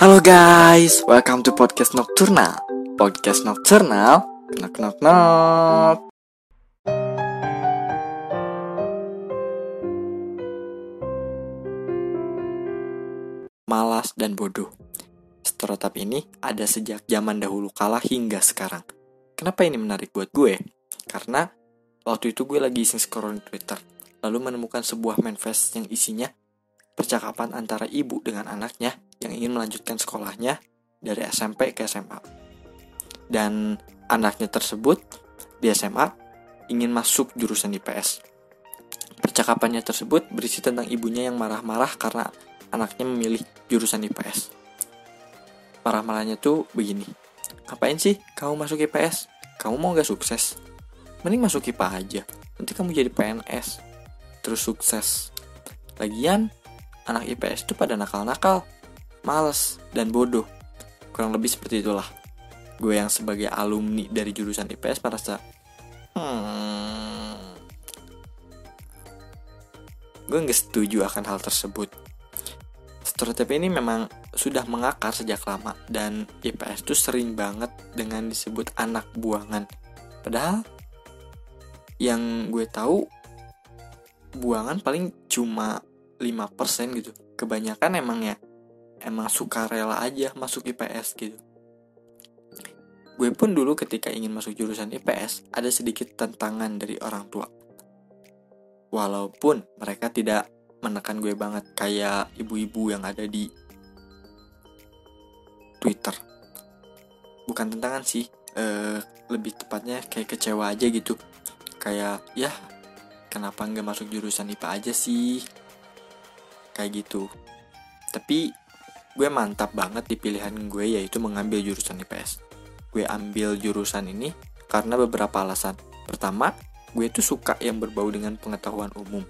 Halo guys, welcome to podcast Nocturnal. Podcast Nocturnal, knock knock knock. Malas dan bodoh. Stereotip ini ada sejak zaman dahulu kala hingga sekarang. Kenapa ini menarik buat gue? Karena waktu itu gue lagi iseng scroll Twitter, lalu menemukan sebuah manifest yang isinya percakapan antara ibu dengan anaknya yang ingin melanjutkan sekolahnya dari SMP ke SMA. Dan anaknya tersebut di SMA ingin masuk jurusan IPS. Percakapannya tersebut berisi tentang ibunya yang marah-marah karena anaknya memilih jurusan IPS. Marah-marahnya tuh begini. Ngapain sih kamu masuk IPS? Kamu mau gak sukses? Mending masuk IPA aja. Nanti kamu jadi PNS. Terus sukses. Lagian, anak IPS tuh pada nakal-nakal. Males dan bodoh. Kurang lebih seperti itulah. Gue yang sebagai alumni dari jurusan IPS merasa, hmm, gue nggak setuju akan hal tersebut. Stereotip ini memang sudah mengakar sejak lama dan IPS tuh sering banget dengan disebut anak buangan. Padahal yang gue tahu buangan paling cuma 5% gitu. Kebanyakan emang ya emang suka rela aja masuk IPS gitu. Gue pun dulu ketika ingin masuk jurusan IPS ada sedikit tantangan dari orang tua. Walaupun mereka tidak menekan gue banget kayak ibu-ibu yang ada di Twitter. Bukan tantangan sih, eh, lebih tepatnya kayak kecewa aja gitu. Kayak ya kenapa nggak masuk jurusan IPA aja sih? Kayak gitu. Tapi gue mantap banget di pilihan gue yaitu mengambil jurusan IPS. Gue ambil jurusan ini karena beberapa alasan. Pertama, gue tuh suka yang berbau dengan pengetahuan umum.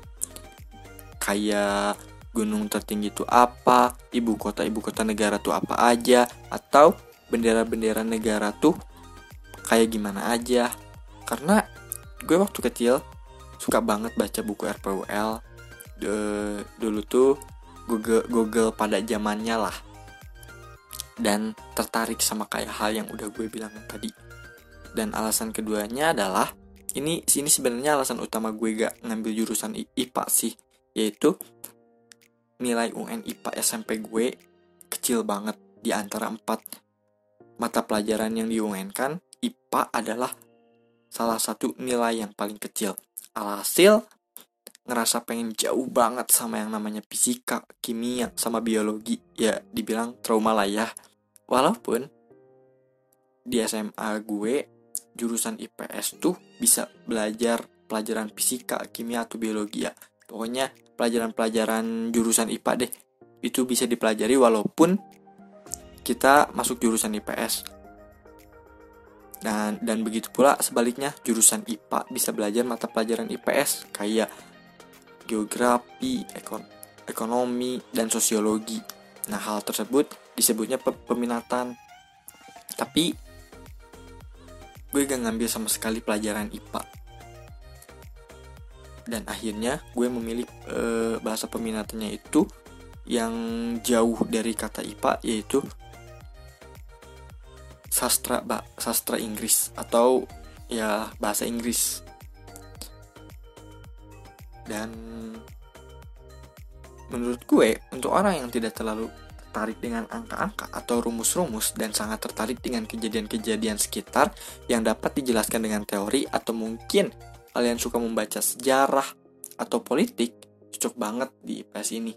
Kayak gunung tertinggi itu apa, ibu kota ibu kota negara tuh apa aja, atau bendera-bendera negara tuh kayak gimana aja. Karena gue waktu kecil suka banget baca buku RPUL. Dulu tuh Google Google pada zamannya lah. Dan tertarik sama kayak hal yang udah gue bilang tadi. Dan alasan keduanya adalah ini sini sebenarnya alasan utama gue gak ngambil jurusan IPA sih, yaitu nilai UN IPA SMP gue kecil banget di antara empat mata pelajaran yang di UN kan IPA adalah salah satu nilai yang paling kecil. Alhasil ngerasa pengen jauh banget sama yang namanya fisika, kimia, sama biologi. Ya dibilang trauma lah ya. Walaupun di SMA gue jurusan IPS tuh bisa belajar pelajaran fisika, kimia atau biologi ya. Pokoknya pelajaran-pelajaran jurusan IPA deh. Itu bisa dipelajari walaupun kita masuk jurusan IPS. Dan dan begitu pula sebaliknya jurusan IPA bisa belajar mata pelajaran IPS kayak geografi, ekon ekonomi, dan sosiologi. Nah, hal tersebut disebutnya pe peminatan. Tapi gue gak ngambil sama sekali pelajaran IPA. Dan akhirnya gue memilih e, bahasa peminatannya itu yang jauh dari kata IPA yaitu sastra ba, sastra Inggris atau ya bahasa Inggris. Dan menurut gue untuk orang yang tidak terlalu tertarik dengan angka-angka atau rumus-rumus dan sangat tertarik dengan kejadian-kejadian sekitar yang dapat dijelaskan dengan teori atau mungkin kalian suka membaca sejarah atau politik, cocok banget di IPS ini.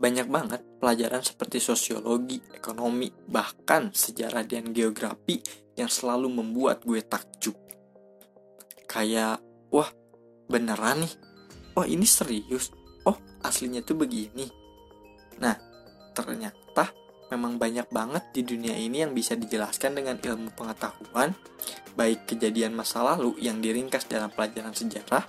Banyak banget pelajaran seperti sosiologi, ekonomi, bahkan sejarah dan geografi yang selalu membuat gue takjub. Kayak, wah beneran nih, wah ini serius, oh aslinya tuh begini. Nah, ternyata memang banyak banget di dunia ini yang bisa dijelaskan dengan ilmu pengetahuan, baik kejadian masa lalu yang diringkas dalam pelajaran sejarah,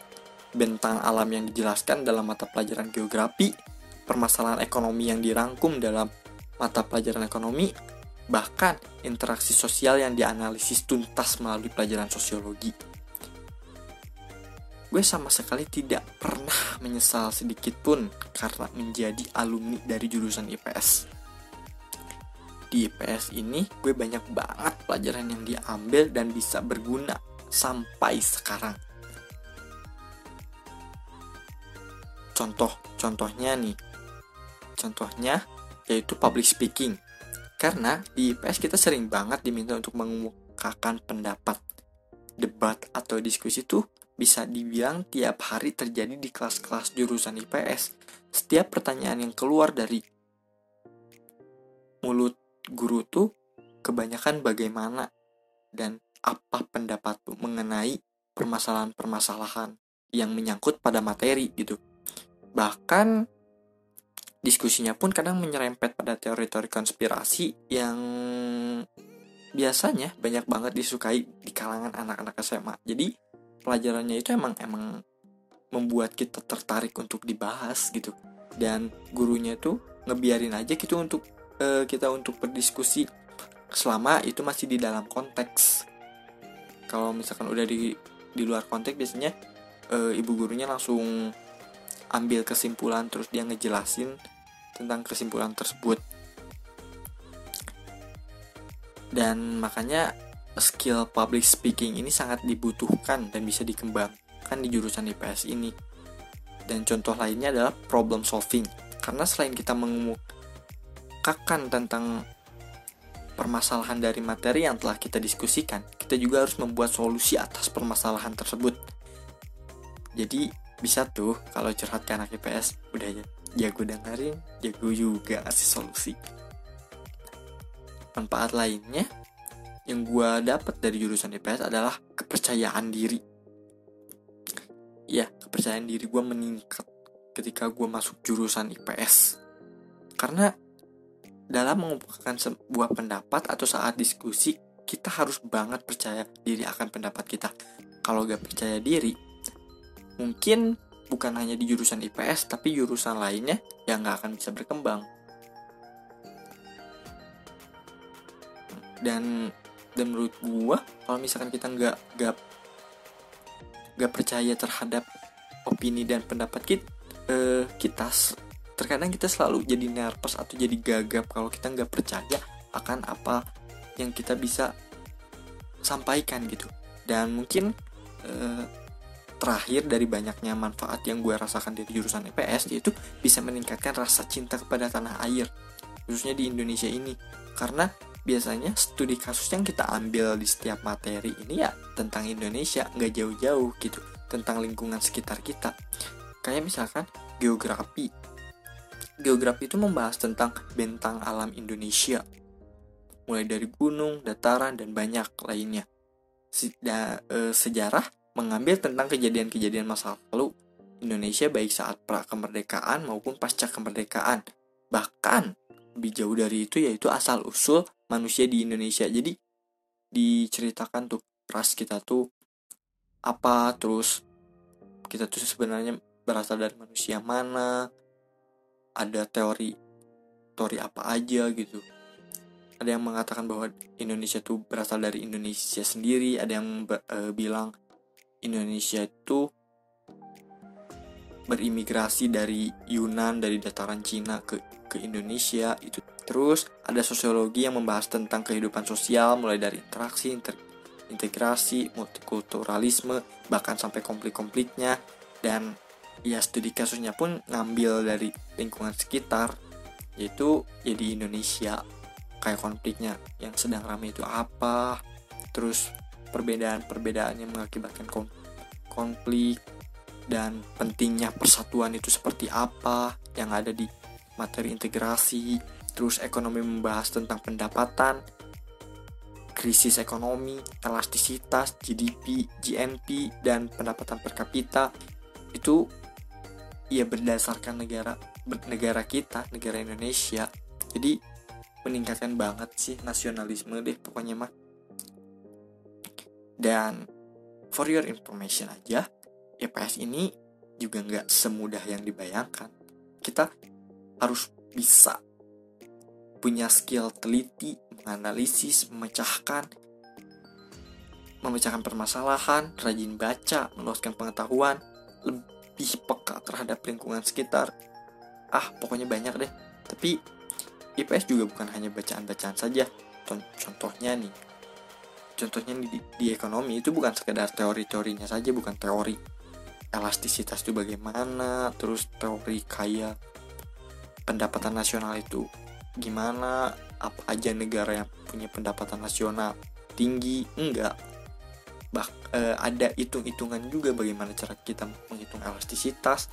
bentang alam yang dijelaskan dalam mata pelajaran geografi, permasalahan ekonomi yang dirangkum dalam mata pelajaran ekonomi, bahkan interaksi sosial yang dianalisis tuntas melalui pelajaran sosiologi. Gue sama sekali tidak pernah menyesal sedikit pun karena menjadi alumni dari jurusan IPS. di IPS ini gue banyak banget pelajaran yang diambil dan bisa berguna sampai sekarang. Contoh, contohnya nih. Contohnya yaitu public speaking. Karena di IPS kita sering banget diminta untuk mengemukakan pendapat. Debat atau diskusi tuh bisa dibilang tiap hari terjadi di kelas-kelas jurusan IPS. Setiap pertanyaan yang keluar dari mulut guru tuh kebanyakan bagaimana dan apa pendapatmu mengenai permasalahan-permasalahan yang menyangkut pada materi gitu. Bahkan diskusinya pun kadang menyerempet pada teori-teori konspirasi yang biasanya banyak banget disukai di kalangan anak-anak SMA. Jadi pelajarannya itu emang emang membuat kita tertarik untuk dibahas gitu. Dan gurunya tuh ngebiarin aja gitu untuk uh, kita untuk berdiskusi selama itu masih di dalam konteks. Kalau misalkan udah di di luar konteks biasanya uh, ibu gurunya langsung ambil kesimpulan terus dia ngejelasin tentang kesimpulan tersebut. Dan makanya skill public speaking ini sangat dibutuhkan dan bisa dikembangkan di jurusan IPS ini. Dan contoh lainnya adalah problem solving. Karena selain kita mengemukakan tentang permasalahan dari materi yang telah kita diskusikan, kita juga harus membuat solusi atas permasalahan tersebut. Jadi bisa tuh kalau curhat ke anak IPS udah ya jago dengerin, jago juga ngasih solusi. Manfaat lainnya yang gue dapat dari jurusan IPS adalah kepercayaan diri. Ya, kepercayaan diri gue meningkat ketika gue masuk jurusan IPS. Karena dalam mengumpulkan sebuah pendapat atau saat diskusi, kita harus banget percaya diri akan pendapat kita. Kalau gak percaya diri, mungkin bukan hanya di jurusan IPS, tapi jurusan lainnya yang gak akan bisa berkembang. Dan dan menurut gua kalau misalkan kita nggak nggak nggak percaya terhadap opini dan pendapat kita eh, kita terkadang kita selalu jadi nervous atau jadi gagap kalau kita nggak percaya akan apa yang kita bisa sampaikan gitu. Dan mungkin eh, terakhir dari banyaknya manfaat yang gue rasakan dari jurusan IPS yaitu bisa meningkatkan rasa cinta kepada tanah air khususnya di Indonesia ini. Karena biasanya studi kasus yang kita ambil di setiap materi ini ya tentang Indonesia nggak jauh-jauh gitu tentang lingkungan sekitar kita. Kayak misalkan geografi. Geografi itu membahas tentang bentang alam Indonesia. Mulai dari gunung, dataran dan banyak lainnya. Da, e, sejarah mengambil tentang kejadian-kejadian masa lalu. Indonesia baik saat pra kemerdekaan maupun pasca kemerdekaan. Bahkan lebih jauh dari itu yaitu asal usul manusia di Indonesia. Jadi diceritakan tuh ras kita tuh apa terus kita tuh sebenarnya berasal dari manusia mana ada teori teori apa aja gitu. Ada yang mengatakan bahwa Indonesia tuh berasal dari Indonesia sendiri ada yang e, bilang Indonesia itu berimigrasi dari Yunan dari dataran Cina ke ke Indonesia itu Terus ada sosiologi yang membahas tentang kehidupan sosial mulai dari interaksi, inter integrasi, multikulturalisme, bahkan sampai konflik-konfliknya. Dan ya studi kasusnya pun ngambil dari lingkungan sekitar yaitu ya di Indonesia. Kayak konfliknya yang sedang ramai itu apa? Terus perbedaan-perbedaan yang mengakibatkan konflik. Dan pentingnya persatuan itu seperti apa? Yang ada di materi integrasi terus ekonomi membahas tentang pendapatan, krisis ekonomi, elastisitas, GDP, GNP, dan pendapatan per kapita itu ya berdasarkan negara negara kita, negara Indonesia. Jadi meningkatkan banget sih nasionalisme deh pokoknya mah. Dan for your information aja, EPS ini juga nggak semudah yang dibayangkan. Kita harus bisa punya skill teliti, menganalisis, memecahkan, memecahkan permasalahan, rajin baca, meluaskan pengetahuan, lebih peka terhadap lingkungan sekitar. Ah, pokoknya banyak deh. Tapi IPS juga bukan hanya bacaan-bacaan saja contohnya nih contohnya di, di ekonomi itu bukan sekedar teori-teorinya saja bukan teori elastisitas itu bagaimana terus teori kayak pendapatan nasional itu gimana apa aja negara yang punya pendapatan nasional tinggi? Enggak. Bah eh, ada hitung-hitungan juga bagaimana cara kita menghitung elastisitas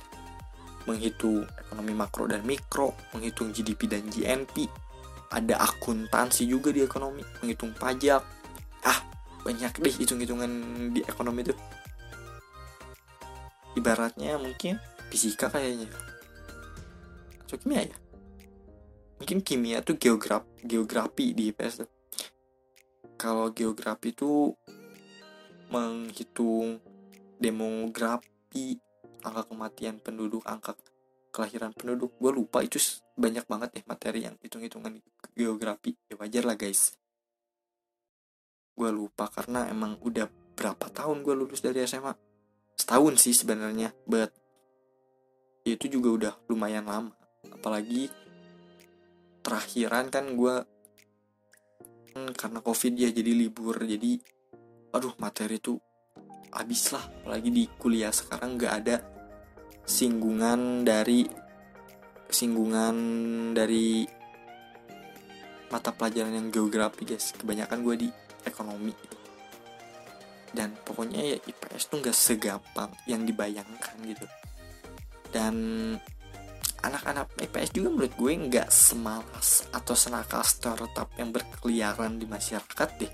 menghitung ekonomi makro dan mikro menghitung GDP dan GNP ada akuntansi juga di ekonomi menghitung pajak. Ah banyak deh hitung-hitungan di ekonomi itu ibaratnya mungkin fisika kayaknya. Atau kimia ya mungkin kimia tuh geograf geografi di IPS kalau geografi itu menghitung demografi angka kematian penduduk angka kelahiran penduduk. Gue lupa itu banyak banget deh materi yang hitung-hitungan geografi. Ya wajar lah guys. Gue lupa karena emang udah berapa tahun gue lulus dari SMA setahun sih sebenarnya but itu juga udah lumayan lama. Apalagi terakhiran kan gue hmm, karena covid ya jadi libur. Jadi aduh materi tuh habis lah. Apalagi di kuliah sekarang nggak ada singgungan dari singgungan dari mata pelajaran yang geografi guys. Kebanyakan gue di ekonomi. Dan pokoknya ya IPS tuh nggak segampang yang dibayangkan gitu. Dan anak-anak IPS juga menurut gue nggak semalas atau senakal stereotip yang berkeliaran di masyarakat deh.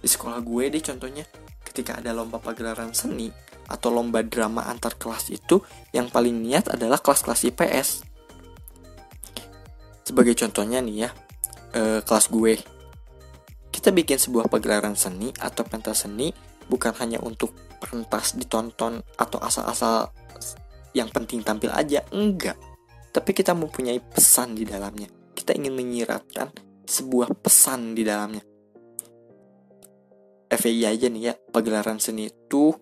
Di sekolah gue deh contohnya ketika ada lomba pagelaran seni atau lomba drama antar kelas itu yang paling niat adalah kelas-kelas IPS sebagai contohnya nih ya eh, kelas gue. Kita bikin sebuah pagelaran seni atau pentas seni bukan hanya untuk pentas ditonton atau asal-asal yang penting tampil aja. Enggak. Tapi kita mempunyai pesan di dalamnya. Kita ingin menyiratkan sebuah pesan di dalamnya. FEI aja nih ya pagelaran seni itu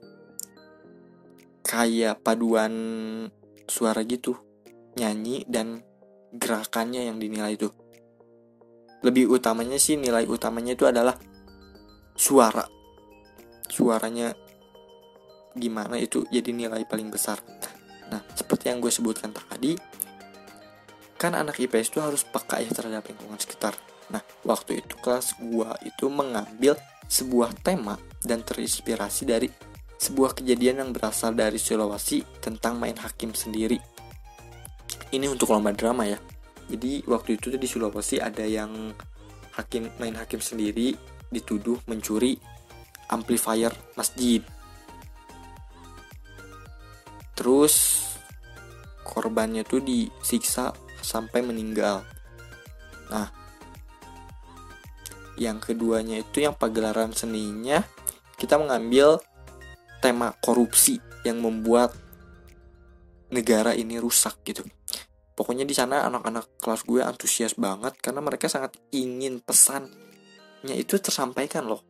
kayak paduan suara gitu nyanyi dan gerakannya yang dinilai itu. Lebih utamanya sih nilai utamanya itu adalah suara. Suaranya gimana itu jadi nilai paling besar Nah, seperti yang gue sebutkan tadi, kan anak IPS itu harus peka ya terhadap lingkungan sekitar. Nah, waktu itu kelas gue itu mengambil sebuah tema dan terinspirasi dari sebuah kejadian yang berasal dari Sulawesi tentang main hakim sendiri. Ini untuk lomba drama ya. Jadi waktu itu di Sulawesi ada yang hakim main hakim sendiri dituduh mencuri amplifier masjid terus korbannya tuh disiksa sampai meninggal. Nah yang keduanya itu yang pagelaran seninya kita mengambil tema korupsi yang membuat negara ini rusak gitu. Pokoknya di sana anak-anak kelas gue antusias banget karena mereka sangat ingin pesannya itu tersampaikan loh.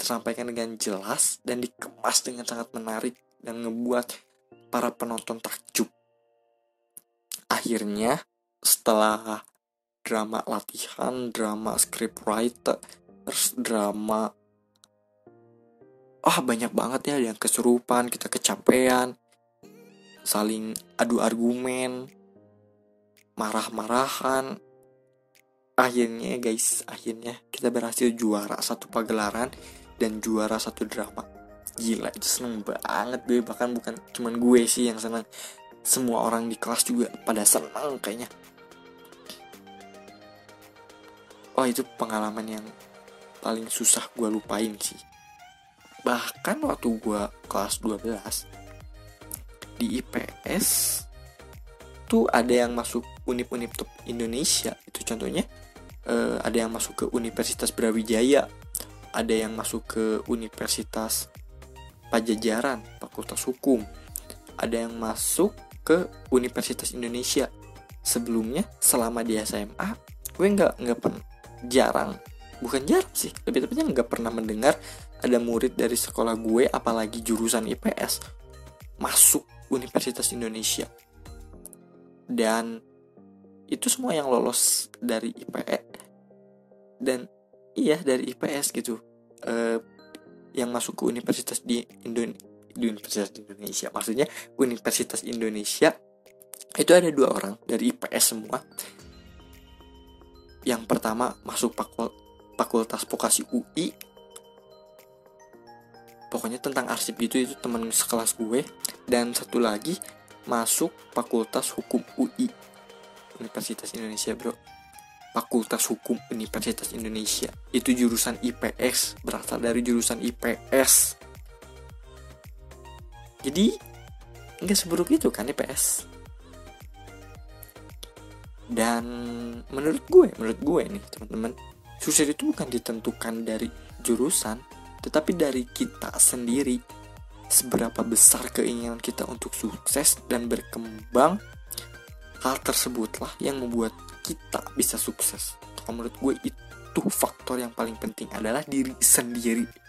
Tersampaikan dengan jelas dan dikemas dengan sangat menarik dan ngebuat para penonton takjub. Akhirnya setelah drama latihan, drama scriptwriter, terus drama ah oh, banyak banget ya yang kesurupan, kita kecapean, saling adu argumen, marah-marahan. Akhirnya guys, akhirnya kita berhasil juara satu pagelaran dan juara satu drama gila itu seneng banget gue bahkan bukan cuman gue sih yang seneng. Semua orang di kelas juga pada seneng kayaknya. Oh itu pengalaman yang paling susah gue lupain sih. Bahkan waktu gue kelas 12 di IPS tuh ada yang masuk unip-unip top Indonesia. Itu contohnya uh, ada yang masuk ke Universitas Brawijaya ada yang masuk ke Universitas Pajajaran, Fakultas Hukum. Ada yang masuk ke Universitas Indonesia. Sebelumnya, selama di SMA, gue nggak nggak pernah jarang, bukan jarang sih, lebih tepatnya nggak pernah mendengar ada murid dari sekolah gue, apalagi jurusan IPS, masuk Universitas Indonesia. Dan itu semua yang lolos dari IPE dan iya dari IPS gitu uh, yang masuk ke universitas di Indonesia di Universitas Indonesia. Maksudnya Universitas Indonesia itu ada dua orang dari IPS semua. Yang pertama masuk fakul fakultas vokasi UI pokoknya tentang arsip gitu itu teman sekelas gue. Dan satu lagi masuk fakultas hukum UI Universitas Indonesia bro Fakultas Hukum Universitas Indonesia. Itu jurusan IPS berasal dari jurusan IPS jadi nggak seburuk itu kan IPS dan menurut gue menurut gue nih teman-teman sukses itu bukan ditentukan dari jurusan tetapi dari kita sendiri. Seberapa besar keinginan kita untuk sukses dan berkembang hal tersebutlah yang membuat kita bisa sukses. Kalau menurut gue itu faktor yang paling penting adalah diri sendiri